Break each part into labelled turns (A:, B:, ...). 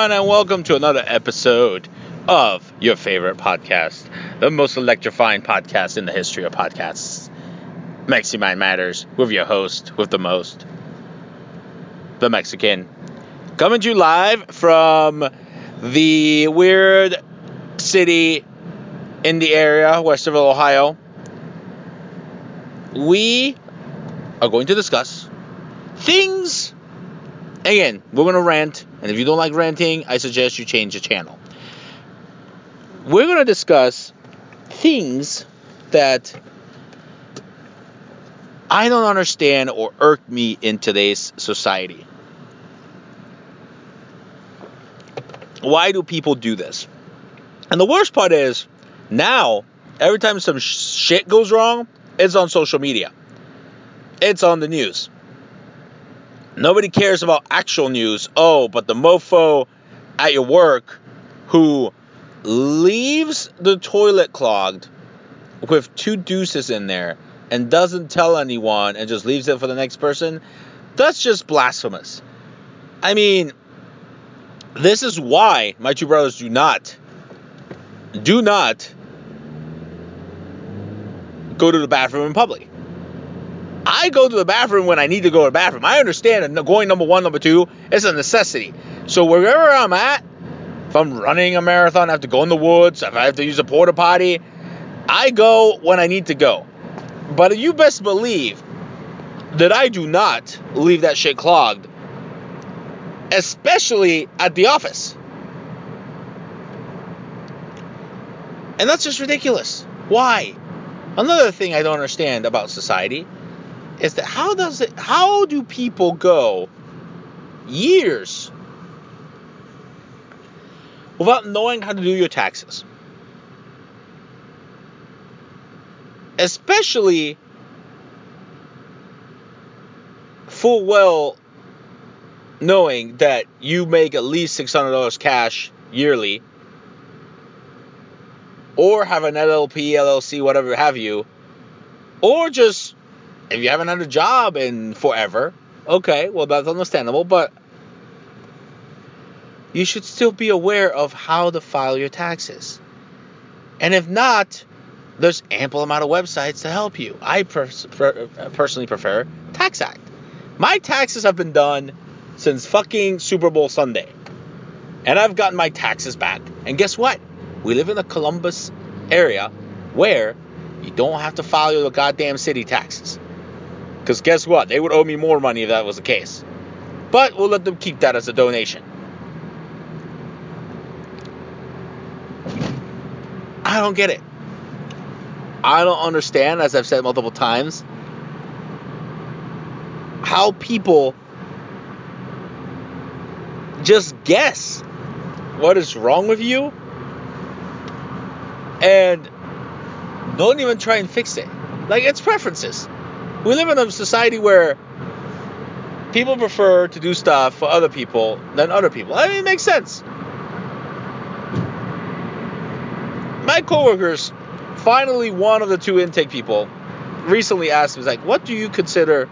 A: Everyone, and welcome to another episode of your favorite podcast, the most electrifying podcast in the history of podcasts. Mexi Mind Matters, with your host, with the most, the Mexican. Coming to you live from the weird city in the area, Westerville, Ohio. We are going to discuss things again, we're going to rant, and if you don't like ranting, I suggest you change the channel. We're going to discuss things that I don't understand or irk me in today's society. Why do people do this? And the worst part is, now, every time some shit goes wrong, it's on social media. It's on the news. Nobody cares about actual news. Oh, but the mofo at your work who leaves the toilet clogged with two deuces in there and doesn't tell anyone and just leaves it for the next person, that's just blasphemous. I mean, this is why my two brothers do not, do not go to the bathroom in public. I go to the bathroom when I need to go to the bathroom. I understand that going number one, number two is a necessity. So wherever I'm at, if I'm running a marathon, I have to go in the woods, if I have to use a porta potty, I go when I need to go. But you best believe that I do not leave that shit clogged, especially at the office. And that's just ridiculous. Why? Another thing I don't understand about society is that how does it how do people go years without knowing how to do your taxes? Especially full well knowing that you make at least $600 cash yearly or have an LLP, LLC, whatever have you, or just if you haven't had a job in forever, okay, well, that's understandable, but you should still be aware of how to file your taxes. And if not, there's ample amount of websites to help you. I pers- per- personally prefer TaxAct. My taxes have been done since fucking Super Bowl Sunday. And I've gotten my taxes back. And guess what? We live in the Columbus area where you don't have to file your goddamn city taxes. Because guess what? They would owe me more money if that was the case. But we'll let them keep that as a donation. I don't get it. I don't understand, as I've said multiple times, how people just guess what is wrong with you and don't even try and fix it. Like, it's preferences we live in a society where people prefer to do stuff for other people than other people. I mean, it makes sense. My coworkers, finally, one of the two intake people recently asked me, like, what do you consider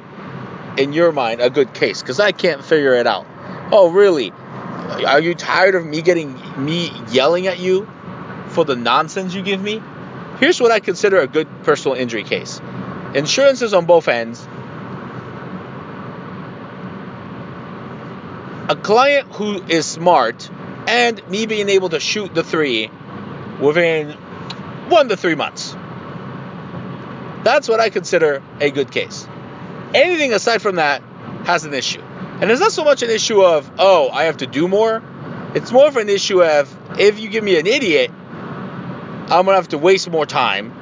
A: in your mind a good case? Because I can't figure it out. Oh, really? Are you tired of me getting me yelling at you for the nonsense you give me? Here's what I consider a good personal injury case insurances on both ends. A client who is smart and me being able to shoot the three within one to three months. That's what I consider a good case. Anything aside from that has an issue. And it's not so much an issue of, oh, I have to do more. It's more of an issue of, if you give me an idiot, I'm going to have to waste more time.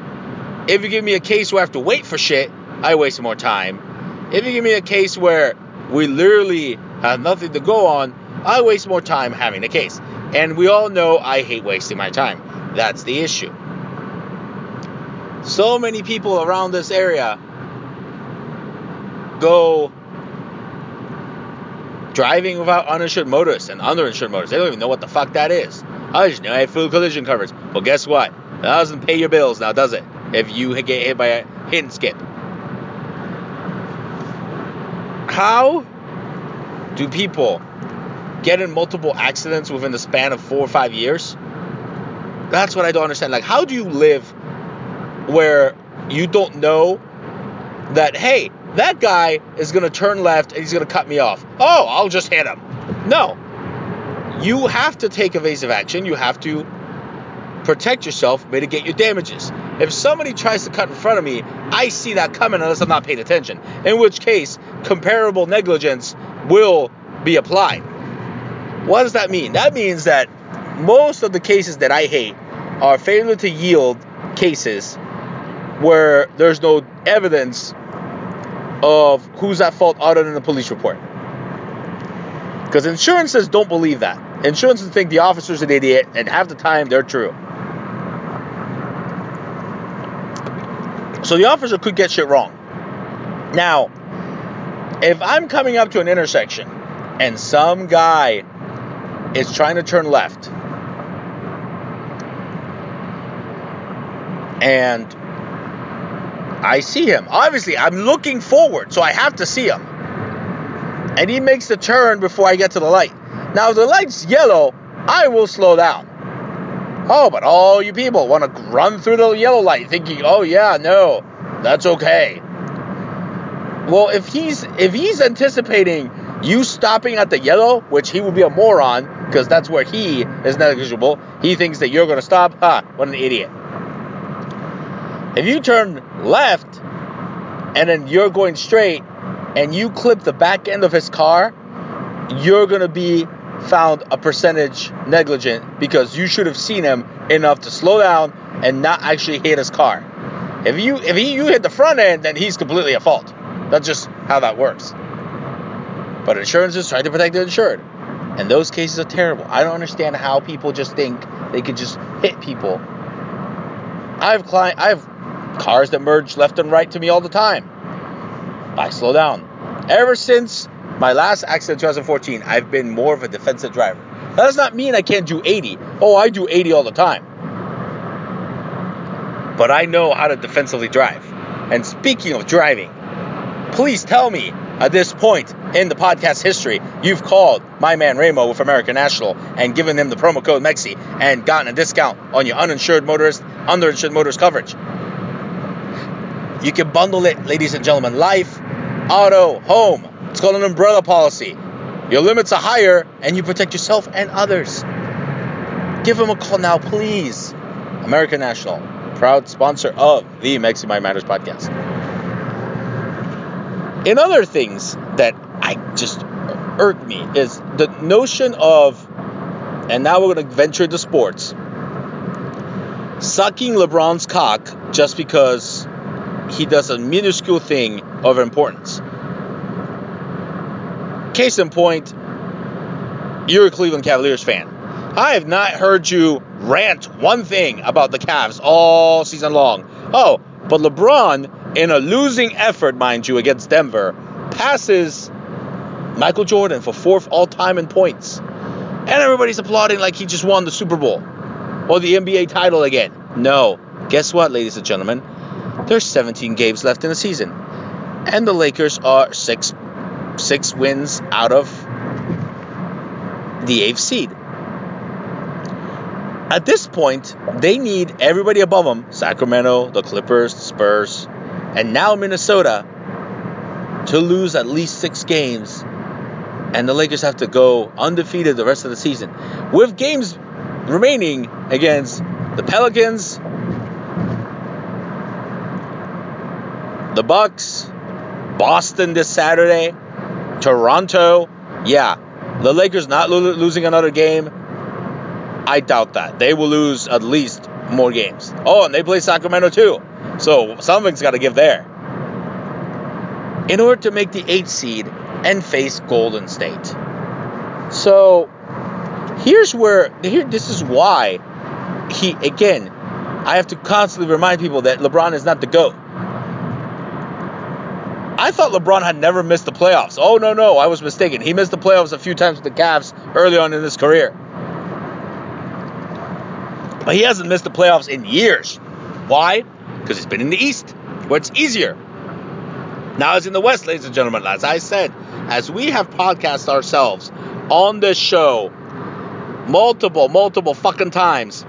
A: If you give me a case where I have to wait for shit, I waste more time. If you give me a case where we literally have nothing to go on, I waste more time having a case. And we all know I hate wasting my time. That's the issue. So many people around this area go driving without uninsured motorists and underinsured motorists. They don't even know what the fuck that is. I just know I have full collision coverage. Well, guess what? That doesn't pay your bills now, does it? If you get hit by a hit and skip. How do people get in multiple accidents within the span of four or five years? That's what I don't understand. Like, how do you live where you don't know that, hey, that guy is going to turn left and he's going to cut me off. Oh, I'll just hit him. No. You have to take evasive action. You have to protect yourself, mitigate your damages. If somebody tries to cut in front of me, I see that coming unless I'm not paying attention. In which case, comparable negligence will be applied. What does that mean? That means that most of the cases that I hate are failure to yield cases where there's no evidence of who's at fault other than the police report. Because insurances don't believe that. Insurances think the officer's an idiot, and half the time they're true. So the officer could get shit wrong. Now, if I'm coming up to an intersection and some guy is trying to turn left and I see him. Obviously, I'm looking forward, so I have to see him. And he makes the turn before I get to the light. Now, if the light's yellow, I will slow down. Oh, but all you people want to run through the yellow light thinking, "Oh yeah, no, that's okay." Well, if he's if he's anticipating you stopping at the yellow, which he would be a moron because that's where he is negligible. He thinks that you're going to stop. Ha, what an idiot. If you turn left and then you're going straight and you clip the back end of his car, you're going to be found a percentage negligent because you should have seen him enough to slow down and not actually hit his car. If you if he, you hit the front end, then he's completely at fault. That's just how that works. But insurance is trying to protect the insured. And those cases are terrible. I don't understand how people just think they could just hit people. I have client I have cars that merge left and right to me all the time. I slow down. Ever since my last accident in 2014, I've been more of a defensive driver. That does not mean I can't do 80. Oh, I do 80 all the time. But I know how to defensively drive. And speaking of driving, please tell me at this point in the podcast history you've called my man Ramo with American National and given him the promo code MEXI and gotten a discount on your uninsured motorist, underinsured motorist coverage. You can bundle it, ladies and gentlemen. Life, auto, home. It's called an umbrella policy. Your limits are higher and you protect yourself and others. Give them a call now, please. American National, proud sponsor of the Mexi Mind Matters podcast. In other things that I just irk me is the notion of, and now we're going to venture into sports, sucking LeBron's cock just because he does a minuscule thing of importance. Case in point, you're a Cleveland Cavaliers fan. I have not heard you rant one thing about the Cavs all season long. Oh, but LeBron, in a losing effort, mind you, against Denver, passes Michael Jordan for fourth all time in points. And everybody's applauding like he just won the Super Bowl or the NBA title again. No. Guess what, ladies and gentlemen? There's 17 games left in the season. And the Lakers are six six wins out of the eighth seed. At this point, they need everybody above them Sacramento, the Clippers, the Spurs, and now Minnesota to lose at least six games. And the Lakers have to go undefeated the rest of the season. With games remaining against the Pelicans, the Bucks, Boston this Saturday, Toronto. Yeah, the Lakers not lo- losing another game. I doubt that. They will lose at least more games. Oh, and they play Sacramento too. So something's got to give there. In order to make the 8th seed and face Golden State. So here's where here this is why he again I have to constantly remind people that LeBron is not the GOAT. I thought LeBron had never missed the playoffs. Oh no no, I was mistaken. He missed the playoffs a few times with the Cavs early on in his career. But he hasn't missed the playoffs in years. Why? Because he's been in the East, where it's easier. Now it's in the West, ladies and gentlemen. As I said, as we have podcast ourselves on this show multiple, multiple fucking times,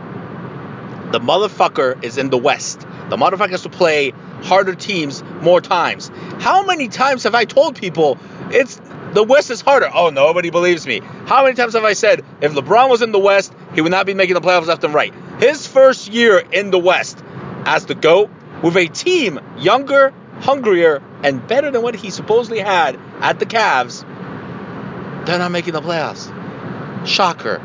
A: the motherfucker is in the West. The motherfucker has to play harder teams more times. How many times have I told people it's the West is harder? Oh, nobody believes me. How many times have I said if LeBron was in the West, he would not be making the playoffs left and right? His first year in the West as the GOAT with a team younger, hungrier, and better than what he supposedly had at the Cavs, they're not making the playoffs. Shocker.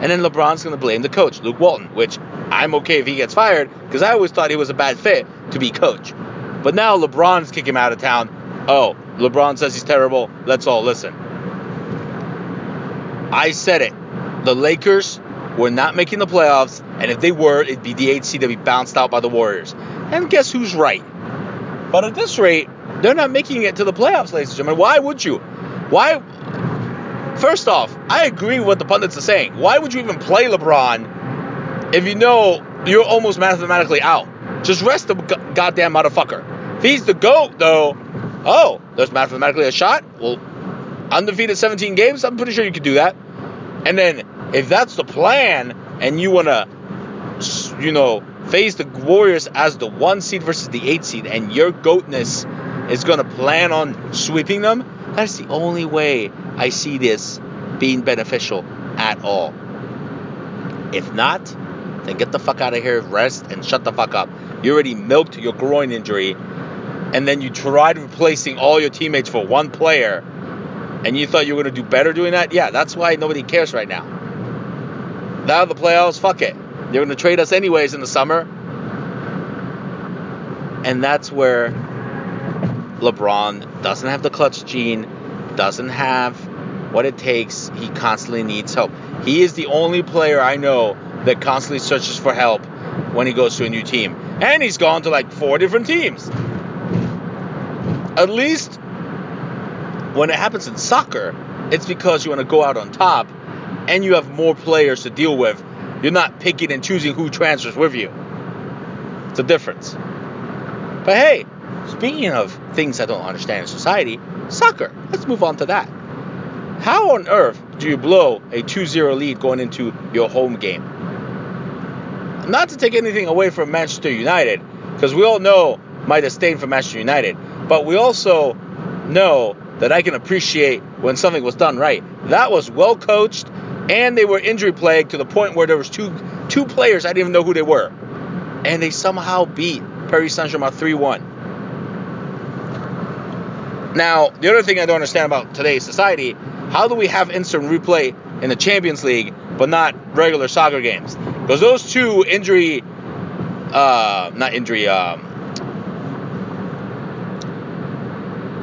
A: And then LeBron's going to blame the coach, Luke Walton, which I'm okay if he gets fired because I always thought he was a bad fit to be coach. But now LeBron's kicking him out of town. Oh, LeBron says he's terrible. Let's all listen. I said it. The Lakers were not making the playoffs, and if they were, it'd be the 8 seed that be bounced out by the Warriors. And guess who's right? But at this rate, they're not making it to the playoffs, ladies and gentlemen. Why would you? Why? First off, I agree with what the pundits are saying. Why would you even play LeBron if you know you're almost mathematically out? Just rest the goddamn motherfucker. If he's the GOAT, though, oh, there's mathematically a shot. Well, undefeated 17 games, I'm pretty sure you could do that. And then if that's the plan and you want to, you know, face the Warriors as the one seed versus the eight seed and your goatness is going to plan on sweeping them, that's the only way I see this being beneficial at all. If not, then get the fuck out of here, rest, and shut the fuck up. You already milked your groin injury, and then you tried replacing all your teammates for one player, and you thought you were going to do better doing that? Yeah, that's why nobody cares right now. Now the playoffs, fuck it. They're going to trade us anyways in the summer. And that's where LeBron doesn't have the clutch gene, doesn't have what it takes. He constantly needs help. He is the only player I know that constantly searches for help when he goes to a new team. And he's gone to like four different teams. At least when it happens in soccer, it's because you want to go out on top and you have more players to deal with. You're not picking and choosing who transfers with you. It's a difference. But hey, speaking of things I don't understand in society, soccer. Let's move on to that. How on earth do you blow a 2-0 lead going into your home game? Not to take anything away from Manchester United, because we all know my disdain for Manchester United, but we also know that I can appreciate when something was done right. That was well coached and they were injury plagued to the point where there was two two players I didn't even know who they were, and they somehow beat Paris Saint-Germain 3-1. Now, the other thing I don't understand about today's society, how do we have instant replay in the Champions League but not regular soccer games? Because those two injury, uh, not injury, um,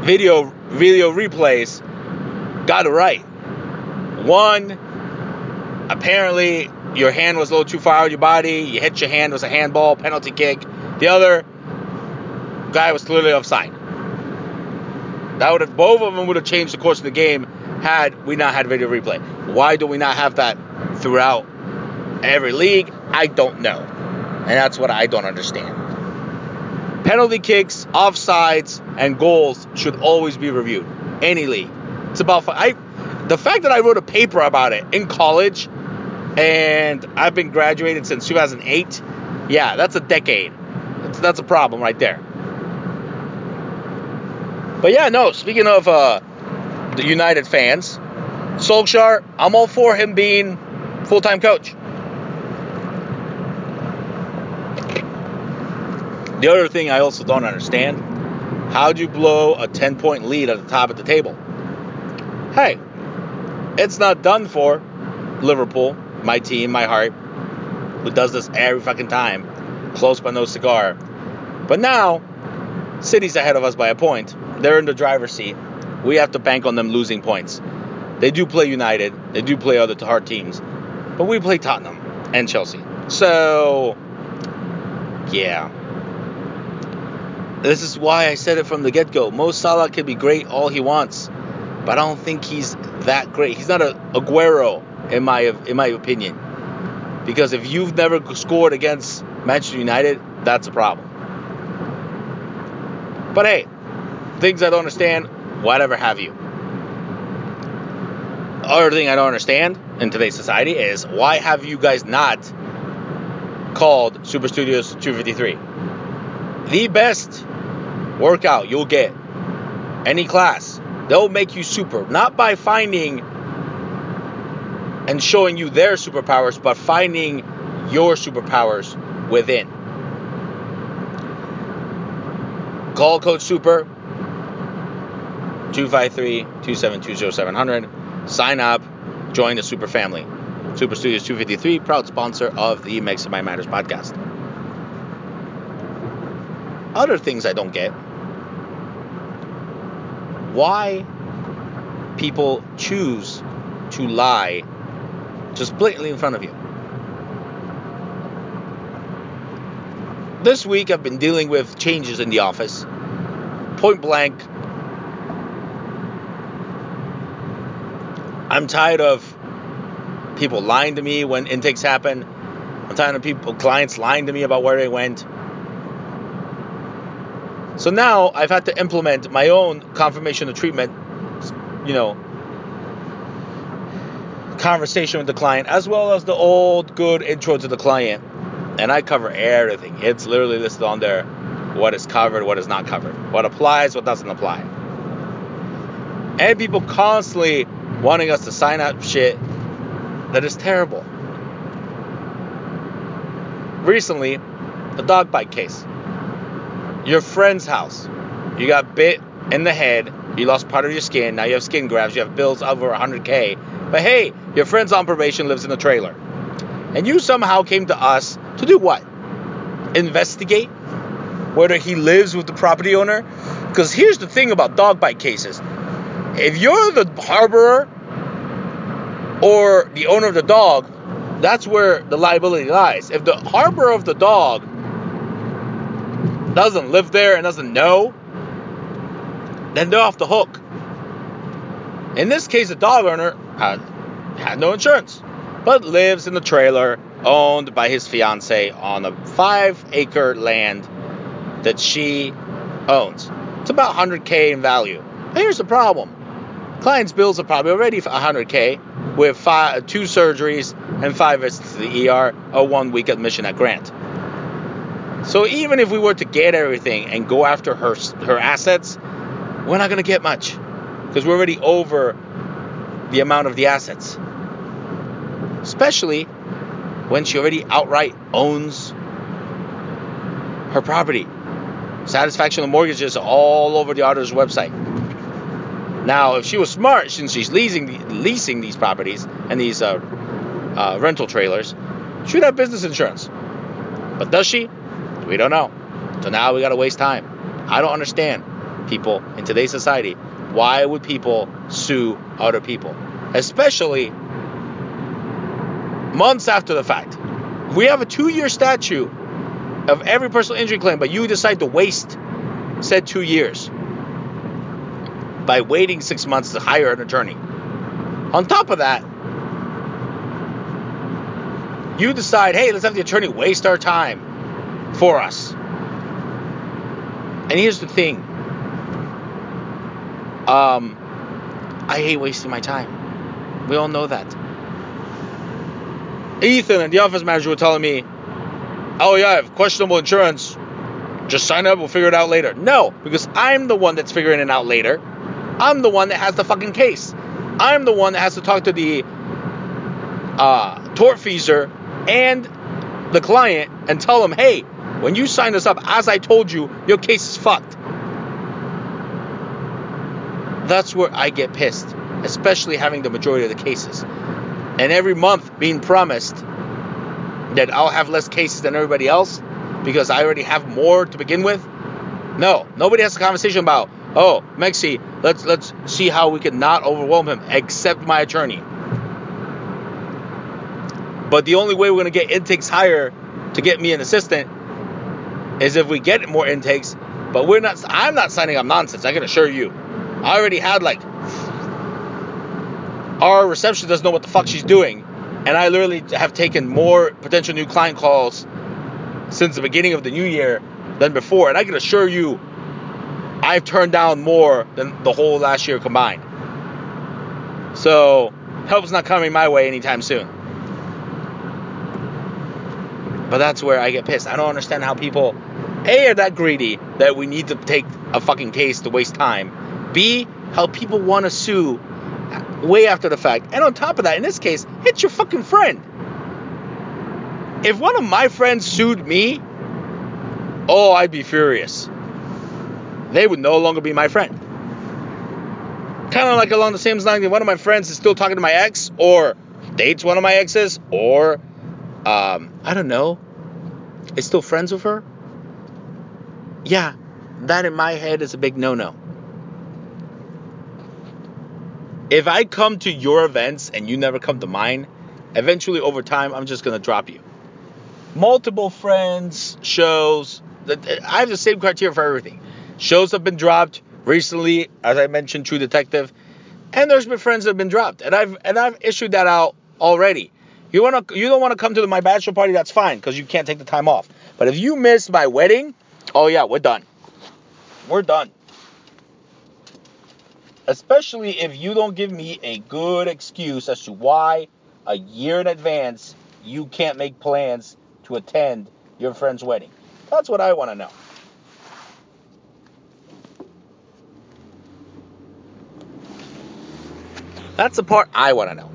A: video video replays got it right. One, apparently your hand was a little too far out of your body. You hit your hand, was a handball, penalty kick. The other guy was clearly offside. That would have both of them would have changed the course of the game had we not had video replay. Why do we not have that throughout every league? I don't know. And that's what I don't understand. Penalty kicks, offsides, and goals should always be reviewed. Any league. It's about I the fact that I wrote a paper about it in college and I've been graduated since 2008. Yeah, that's a decade. That's, that's a problem right there. But yeah, no, speaking of uh, the United fans, Solskjaer, I'm all for him being full-time coach. The other thing I also don't understand how'd you blow a 10 point lead at the top of the table? Hey, it's not done for Liverpool, my team, my heart, who does this every fucking time, close but no cigar. But now, City's ahead of us by a point. They're in the driver's seat. We have to bank on them losing points. They do play United, they do play other hard teams, but we play Tottenham and Chelsea. So, yeah. This is why I said it from the get go. Mo Salah can be great all he wants, but I don't think he's that great. He's not a Aguero in my in my opinion. Because if you've never scored against Manchester United, that's a problem. But hey, things I don't understand, whatever have you. Other thing I don't understand in today's society is why have you guys not called Super Studios 253? The best workout you'll get, any class, they'll make you super, not by finding and showing you their superpowers, but finding your superpowers within. Call Coach Super 253 272 0700. Sign up, join the Super family. Super Studios 253, proud sponsor of the Mexi Mind Matters podcast. Other things I don't get. Why people choose to lie just blatantly in front of you. This week I've been dealing with changes in the office. Point blank. I'm tired of people lying to me when intakes happen. I'm tired of people, clients lying to me about where they went. So now I've had to implement my own confirmation of treatment, you know, conversation with the client, as well as the old good intro to the client. And I cover everything. It's literally listed on there what is covered, what is not covered, what applies, what doesn't apply. And people constantly wanting us to sign up shit that is terrible. Recently, the dog bite case. Your friend's house. You got bit in the head. You lost part of your skin. Now you have skin grafts. You have bills over 100K. But hey, your friend's on probation, lives in a trailer. And you somehow came to us to do what? Investigate whether he lives with the property owner? Because here's the thing about dog bite cases if you're the harborer or the owner of the dog, that's where the liability lies. If the harborer of the dog doesn't live there and doesn't know, then they're off the hook. In this case, the dog owner had, had no insurance, but lives in a trailer owned by his fiance on a five acre land that she owns. It's about 100K in value. Here's the problem client's bills are probably already 100K with five, two surgeries and five visits to the ER, a one week admission at Grant. So even if we were to get everything and go after her her assets, we're not going to get much because we're already over the amount of the assets. Especially when she already outright owns her property. Satisfaction of mortgages all over the auditor's website. Now, if she was smart, since she's leasing leasing these properties and these uh, uh, rental trailers, she'd have business insurance. But does she? We don't know. So now we gotta waste time. I don't understand people in today's society. Why would people sue other people, especially months after the fact? We have a two-year statute of every personal injury claim, but you decide to waste said two years by waiting six months to hire an attorney. On top of that, you decide, hey, let's have the attorney waste our time for us. And here's the thing um, I hate wasting my time. We all know that. Ethan and the office manager were telling me oh yeah, I have questionable insurance. Just sign up, we'll figure it out later. No, because I'm the one that's figuring it out later. I'm the one that has the fucking case. I'm the one that has to talk to the uh, tortfeasor and the client and tell them, hey, When you sign us up, as I told you, your case is fucked. That's where I get pissed, especially having the majority of the cases. And every month being promised that I'll have less cases than everybody else because I already have more to begin with. No, nobody has a conversation about, oh, Mexi, let's let's see how we can not overwhelm him, except my attorney. But the only way we're gonna get intakes higher to get me an assistant is if we get more intakes. But we're not. I'm not signing up nonsense. I can assure you. I already had like our reception doesn't know what the fuck she's doing, and I literally have taken more potential new client calls since the beginning of the new year than before. And I can assure you, I've turned down more than the whole last year combined. So help's not coming my way anytime soon. But that's where I get pissed. I don't understand how people, A, are that greedy that we need to take a fucking case to waste time. B, how people want to sue way after the fact. And on top of that, in this case, it's your fucking friend. If one of my friends sued me, oh, I'd be furious. They would no longer be my friend. Kind of like along the same lines, one of my friends is still talking to my ex, or dates one of my exes, or um, I don't know, is still friends with her. Yeah, that in my head is a big no-no. If I come to your events and you never come to mine, eventually over time I'm just gonna drop you. Multiple friends, shows. That I have the same criteria for everything. Shows have been dropped recently, as I mentioned, True Detective, and there's been friends that have been dropped, and I've and I've issued that out already. You wanna you don't want to come to my bachelor party, that's fine, because you can't take the time off. But if you miss my wedding, oh yeah, we're done. We're done. Especially if you don't give me a good excuse as to why a year in advance you can't make plans to attend your friend's wedding. That's what I want to know. That's the part I want to know.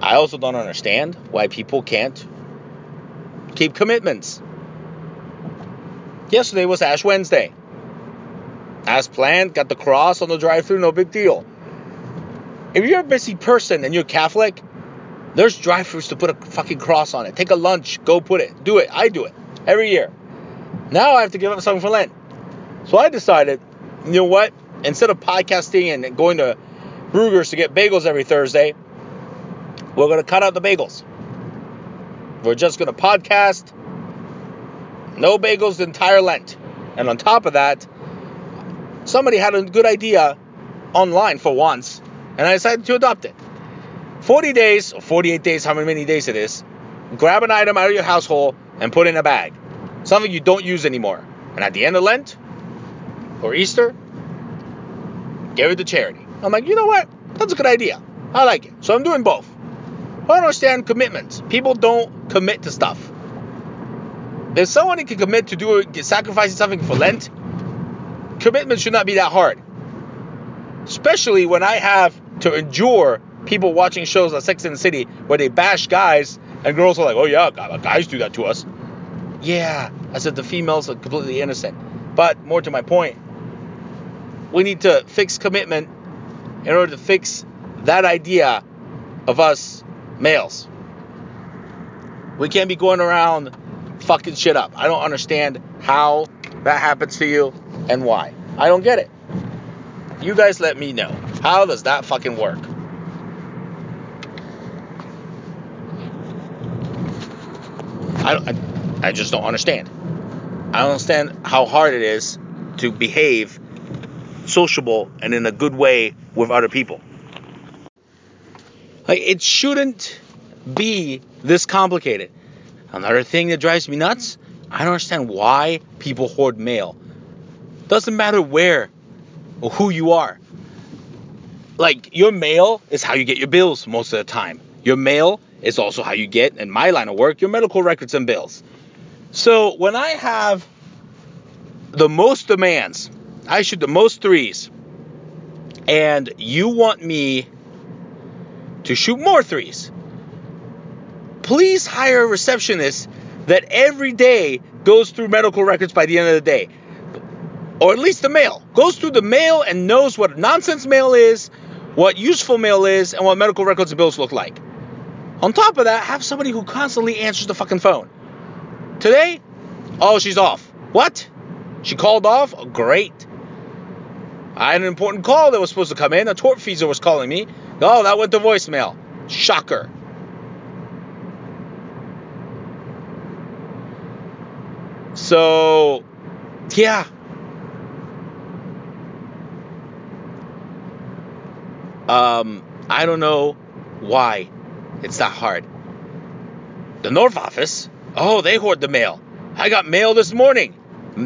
A: I also don't understand why people can't keep commitments. Yesterday was Ash Wednesday. As planned, got the cross on the drive through, no big deal. If you're a busy person and you're Catholic, there's drive throughs to put a fucking cross on it. Take a lunch, go put it. Do it. I do it every year. Now I have to give up something for Lent. So I decided, you know what? Instead of podcasting and going to Bruegger's to get bagels every Thursday, we're going to cut out the bagels. We're just going to podcast. No bagels the entire Lent. And on top of that, somebody had a good idea online for once, and I decided to adopt it. 40 days, 48 days, however many days it is, grab an item out of your household and put in a bag. Something you don't use anymore. And at the end of Lent or Easter, give it to charity. I'm like, you know what? That's a good idea. I like it. So I'm doing both. I understand commitments. People don't commit to stuff. If someone can commit to do sacrificing something for Lent, commitment should not be that hard. Especially when I have to endure people watching shows like Sex and the City where they bash guys and girls are like, oh yeah, guys do that to us. Yeah, I said the females are completely innocent. But more to my point, we need to fix commitment in order to fix that idea of us males. We can't be going around fucking shit up. I don't understand how that happens to you and why. I don't get it. You guys let me know. How does that fucking work? I, I, I just don't understand. I don't understand how hard it is to behave sociable and in a good way with other people. Like it shouldn't be this complicated. Another thing that drives me nuts, I don't understand why people hoard mail. Doesn't matter where or who you are. Like your mail is how you get your bills most of the time. Your mail is also how you get, in my line of work, your medical records and bills. So when I have the most demands, I shoot the most threes, and you want me to shoot more threes, please hire a receptionist that every day goes through medical records by the end of the day. Or at least the mail. Goes through the mail and knows what nonsense mail is, what useful mail is, and what medical records and bills look like. On top of that, have somebody who constantly answers the fucking phone. Today, oh, she's off. What? She called off? Oh, great. I had an important call that was supposed to come in. A tortfeasor was calling me. Oh, that went to voicemail. Shocker. So, yeah. Um, I don't know why it's that hard. The North office, oh, they hoard the mail. I got mail this morning.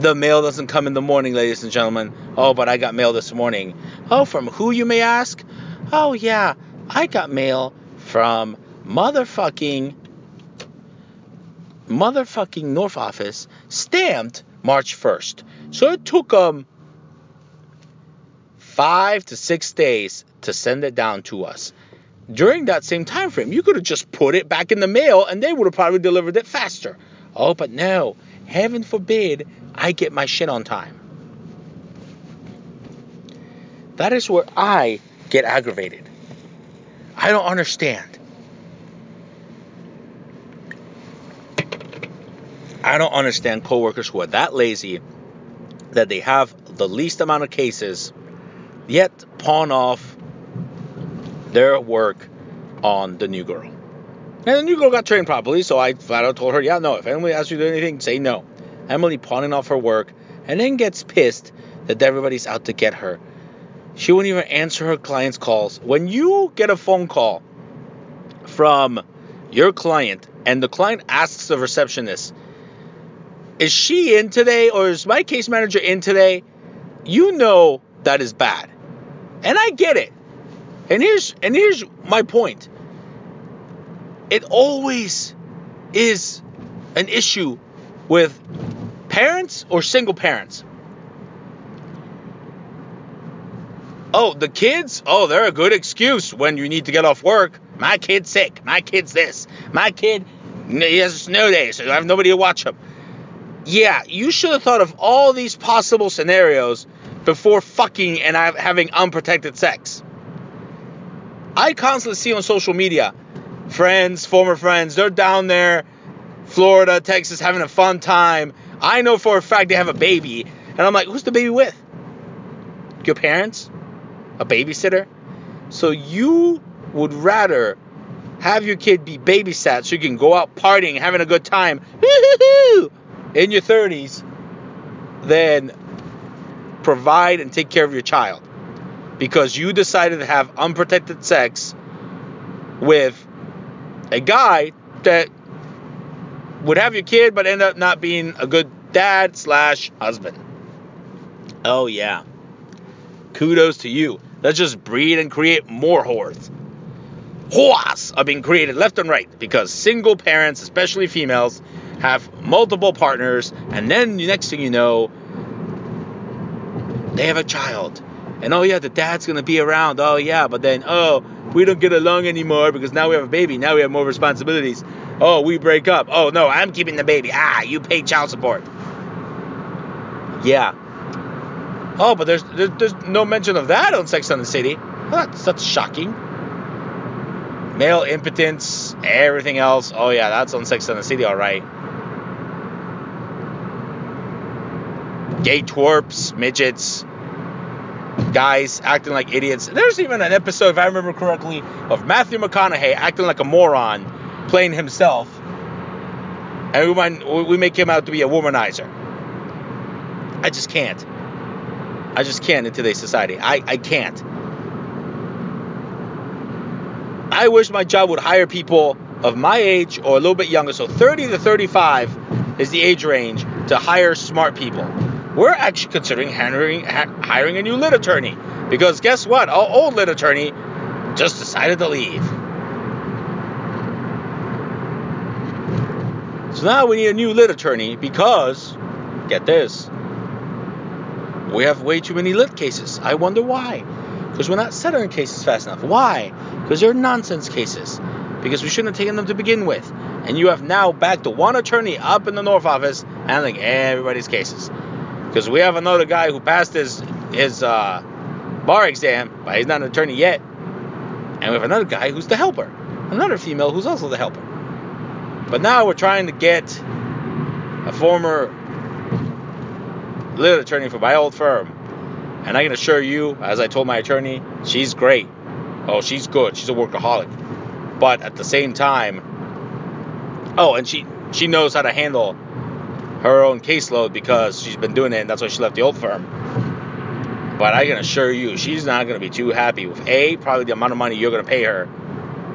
A: The mail doesn't come in the morning, ladies and gentlemen. Oh, but I got mail this morning. Oh, from who you may ask? Oh, yeah, I got mail from motherfucking motherfucking North office stamped March 1st. So it took them um, five to six days to send it down to us. During that same time frame, you could have just put it back in the mail and they would have probably delivered it faster. Oh, but no, heaven forbid I get my shit on time. That is where I get aggravated. I don't understand. I don't understand coworkers who are that lazy that they have the least amount of cases yet pawn off their work on the new girl. And the new girl got trained properly, so I flat out told her, yeah, no, if Emily asks you to do anything, say no. Emily pawning off her work and then gets pissed that everybody's out to get her. She won't even answer her clients' calls. When you get a phone call from your client and the client asks the receptionist, is she in today or is my case manager in today? You know that is bad. And I get it. And here's and here's my point. It always is an issue with parents or single parents. Oh, the kids? Oh, they're a good excuse when you need to get off work. My kid's sick. My kid's this. My kid, he has a snow day, so I have nobody to watch him yeah, you should have thought of all these possible scenarios before fucking and having unprotected sex. I constantly see on social media friends, former friends, they're down there, Florida, Texas, having a fun time. I know for a fact they have a baby, and I'm like, who's the baby with? Your parents? A babysitter? So you would rather have your kid be babysat so you can go out partying, having a good time in your 30s than provide and take care of your child because you decided to have unprotected sex with a guy that would have your kid but end up not being a good dad slash husband. Oh yeah. Kudos to you. Let's just breed and create more whores. Whores are being created left and right because single parents, especially females, have multiple partners, and then the next thing you know, they have a child. And oh yeah, the dad's gonna be around. Oh yeah, but then oh, we don't get along anymore because now we have a baby. Now we have more responsibilities. Oh, we break up. Oh no, I'm keeping the baby. Ah, you pay child support. Yeah. Oh, but there's there's, there's no mention of that on Sex and the City. Well, that's that's shocking. Male impotence, everything else. Oh yeah, that's on Sex and the City, all right. gay twerps, midgets, guys acting like idiots. There's even an episode, if I remember correctly, of Matthew McConaughey acting like a moron, playing himself, and we might, we make him out to be a womanizer. I just can't. I just can't in today's society. I, I can't. I wish my job would hire people of my age or a little bit younger. So 30 to 35 is the age range to hire smart people we're actually considering hiring, hiring a new lit attorney. Because guess what? Our old lit attorney just decided to leave. So now we need a new lit attorney because, get this, we have way too many lit cases. I wonder why. Because we're not settling cases fast enough. Why? Because they're nonsense cases. because we shouldn't have taken them to begin with. And you have now backed one attorney up in the North office handling everybody's cases. Because we have another guy who passed his his uh, bar exam, but he's not an attorney yet. And we have another guy who's the helper, another female who's also the helper. But now we're trying to get a former lit attorney for my old firm. And I can assure you, as I told my attorney, she's great. Oh, she's good. She's a workaholic. But at the same time, oh, and she she knows how to handle her own caseload because she's been doing it and that's why she left the old firm. But I can assure you, she's not going to be too happy with A, probably the amount of money you're going to pay her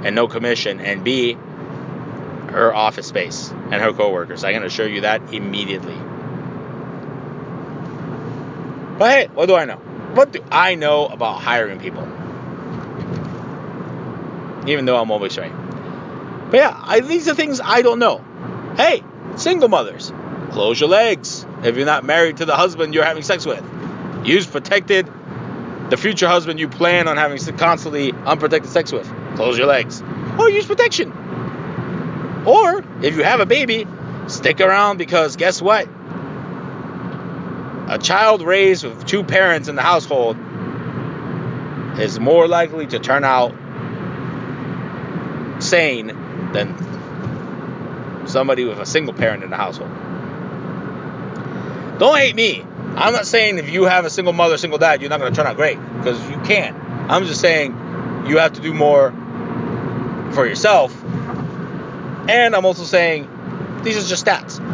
A: and no commission, and B, her office space and her coworkers. I can assure you that immediately. But hey, what do I know? What do I know about hiring people? Even though I'm always right. But yeah, I, these are things I don't know. Hey, single mothers, close your legs if you're not married to the husband you're having sex with. Use protected. The future husband you plan on having constantly unprotected sex with. Close your legs. Or use protection. Or if you have a baby, stick around because guess what? A child raised with two parents in the household is more likely to turn out sane than somebody with a single parent in the household. Don't hate me. I'm not saying if you have a single mother, single dad, you're not going to turn out great because you can't. I'm just saying you have to do more for yourself. And I'm also saying these are just stats.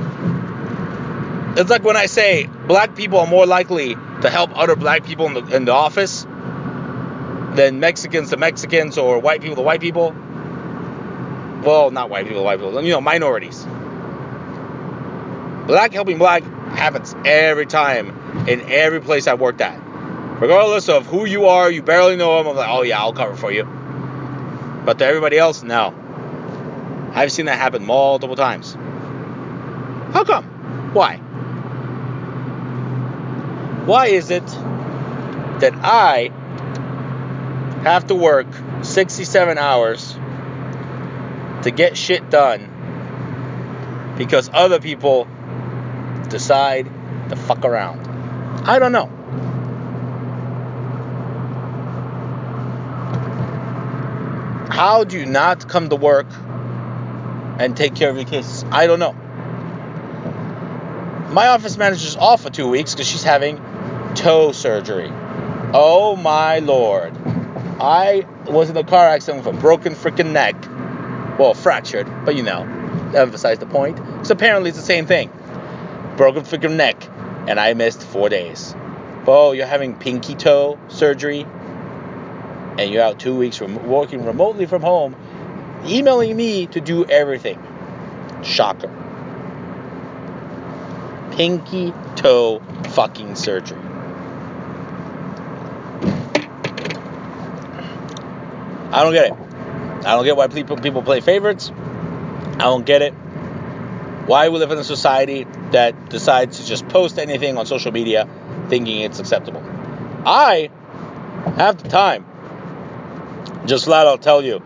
A: It's like when I say black people are more likely to help other black people in the, in the office than Mexicans to Mexicans or white people to white people. Well, not white people to white people, you know, minorities. Black helping black happens every time in every place I've worked at. Regardless of who you are, you barely know them, I'm like, oh yeah, I'll cover for you. But to everybody else, no. I've seen that happen multiple times. How come? Why? Why is it that I have to work 67 hours to get shit done because other people decide to fuck around? I don't know. How do you not come to work and take care of your cases? I don't know. My office manager's off for two weeks because she's having toe surgery. Oh my lord. I was in a car accident with a broken freaking neck. Well, fractured, but you know, emphasize the point. Because apparently it's the same thing. Broken freaking neck, and I missed four days. Oh, you're having pinky toe surgery, and you're out two weeks from working remotely from home, emailing me to do everything. Shocker. Pinky toe fucking surgery. I don't get it. I don't get why people people play favorites. I don't get it. Why we live in a society that decides to just post anything on social media thinking it's acceptable. I have the time. Just flat out tell you,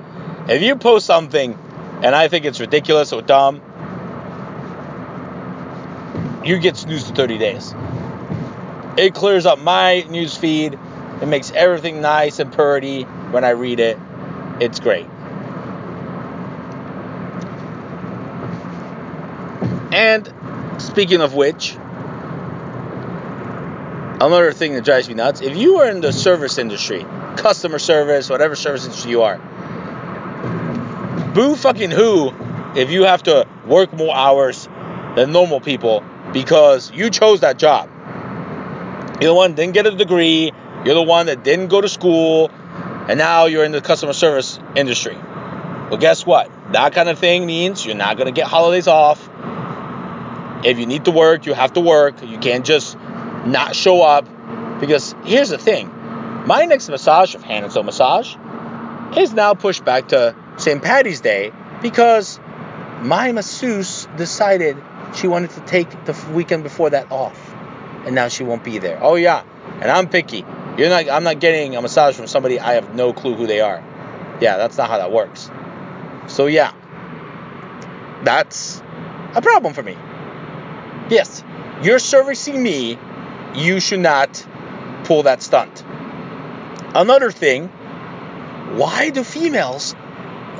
A: if you post something and I think it's ridiculous or dumb, you get snoozed for 30 days. It clears up my news feed. It makes everything nice and pretty when I read it. It's great. And speaking of which, another thing that drives me nuts if you are in the service industry, customer service, whatever service industry you are, boo fucking who if you have to work more hours than normal people because you chose that job. You're the one that didn't get a degree, you're the one that didn't go to school, and now you're in the customer service industry. Well, guess what? That kind of thing means you're not going to get holidays off. If you need to work, you have to work. You can't just not show up. Because here's the thing my next massage of Hand and Stone Massage is now pushed back to St. Patty's Day because my masseuse decided she wanted to take the weekend before that off. And now she won't be there. Oh, yeah. And I'm picky. You're not. I'm not getting a massage from somebody I have no clue who they are. Yeah, that's not how that works. So yeah, that's a problem for me. Yes, you're servicing me. You should not pull that stunt. Another thing, why do females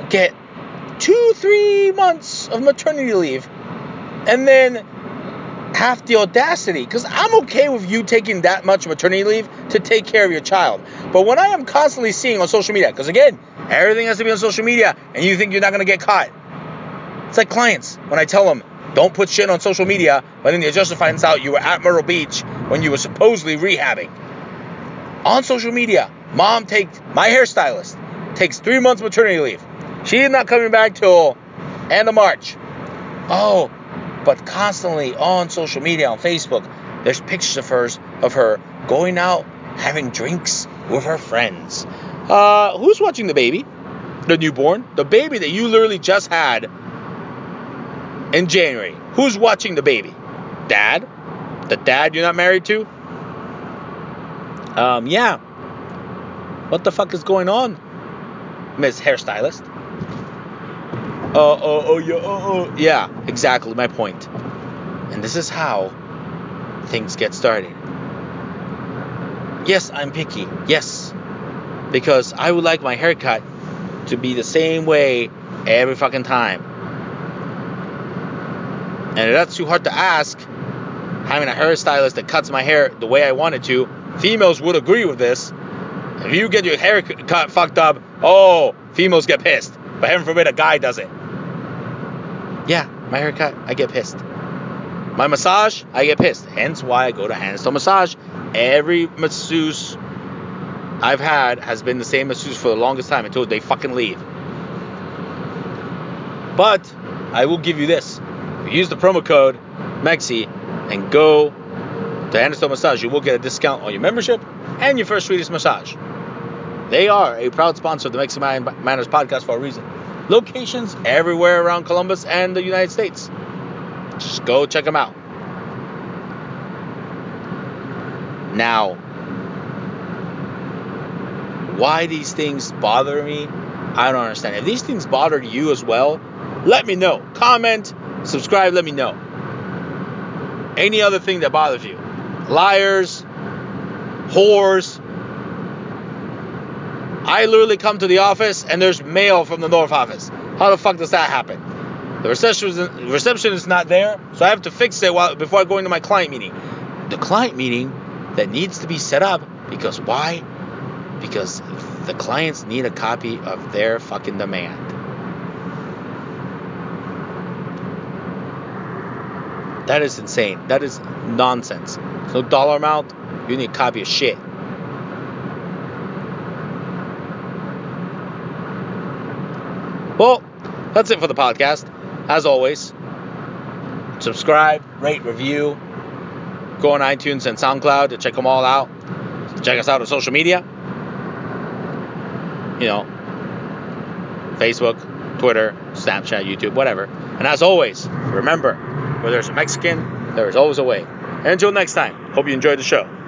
A: get two, three months of maternity leave and then have the audacity? Because I'm okay with you taking that much maternity leave to take care of your child. But when I am constantly seeing on social media, because again, everything has to be on social media and you think you're not going to get caught. It's like clients when I tell them, don't put shit on social media, but then the adjuster finds out you were at Myrtle Beach when you were supposedly rehabbing. On social media, mom takes my hairstylist takes three months maternity leave. She is not coming back till end of March. Oh, but constantly on social media, on Facebook, there's pictures of hers of her going out having drinks with her friends. Uh, who's watching the baby? The newborn, the baby that you literally just had in January. Who's watching the baby? Dad? The dad you're not married to? Um, yeah. What the fuck is going on, Miss Hairstylist? Oh, oh, oh, yeah, oh, oh. Yeah, exactly my point. And this is how things get started. Yes, I'm picky. Yes. Because I would like my haircut to be the same way every fucking time. And that's too hard to ask, having a hairstylist that cuts my hair the way I want it to, females would agree with this. If you get your hair cut fucked up, oh, females get pissed. But heaven forbid a guy does it. Yeah, my haircut, I get pissed. My massage, I get pissed. Hence why I go to Handstone Massage. Every masseuse I've had has been the same masseuse for the longest time until they fucking leave. But I will give you this. Use the promo code MEXI and go to Handstone Massage, you will get a discount on your membership and your first Swedish massage. They are a proud sponsor of the Mexican Manners podcast for a reason. Locations everywhere around Columbus and the United States. Just go check them out. Now, why these things bother me, I don't understand. If these things bother you as well, let me know. Comment, subscribe, let me know. Any other thing that bothers you. Liars, whores. I literally come to the office and there's mail from the North office. How the fuck does that happen? The reception is not there, so I have to fix it while, before I go into my client meeting. The client meeting that needs to be set up because why? Because the clients need a copy of their fucking demand. That is insane. That is nonsense. no dollar amount. You need a copy of shit. Well, that's it for the podcast. As always, subscribe, rate, review. Go on iTunes and SoundCloud to check them all out. Check us out on social media. You know, Facebook, Twitter, Snapchat, YouTube, whatever. And as always, remember, where there's a Mexican, there is always a way. And until next time, hope you enjoyed the show.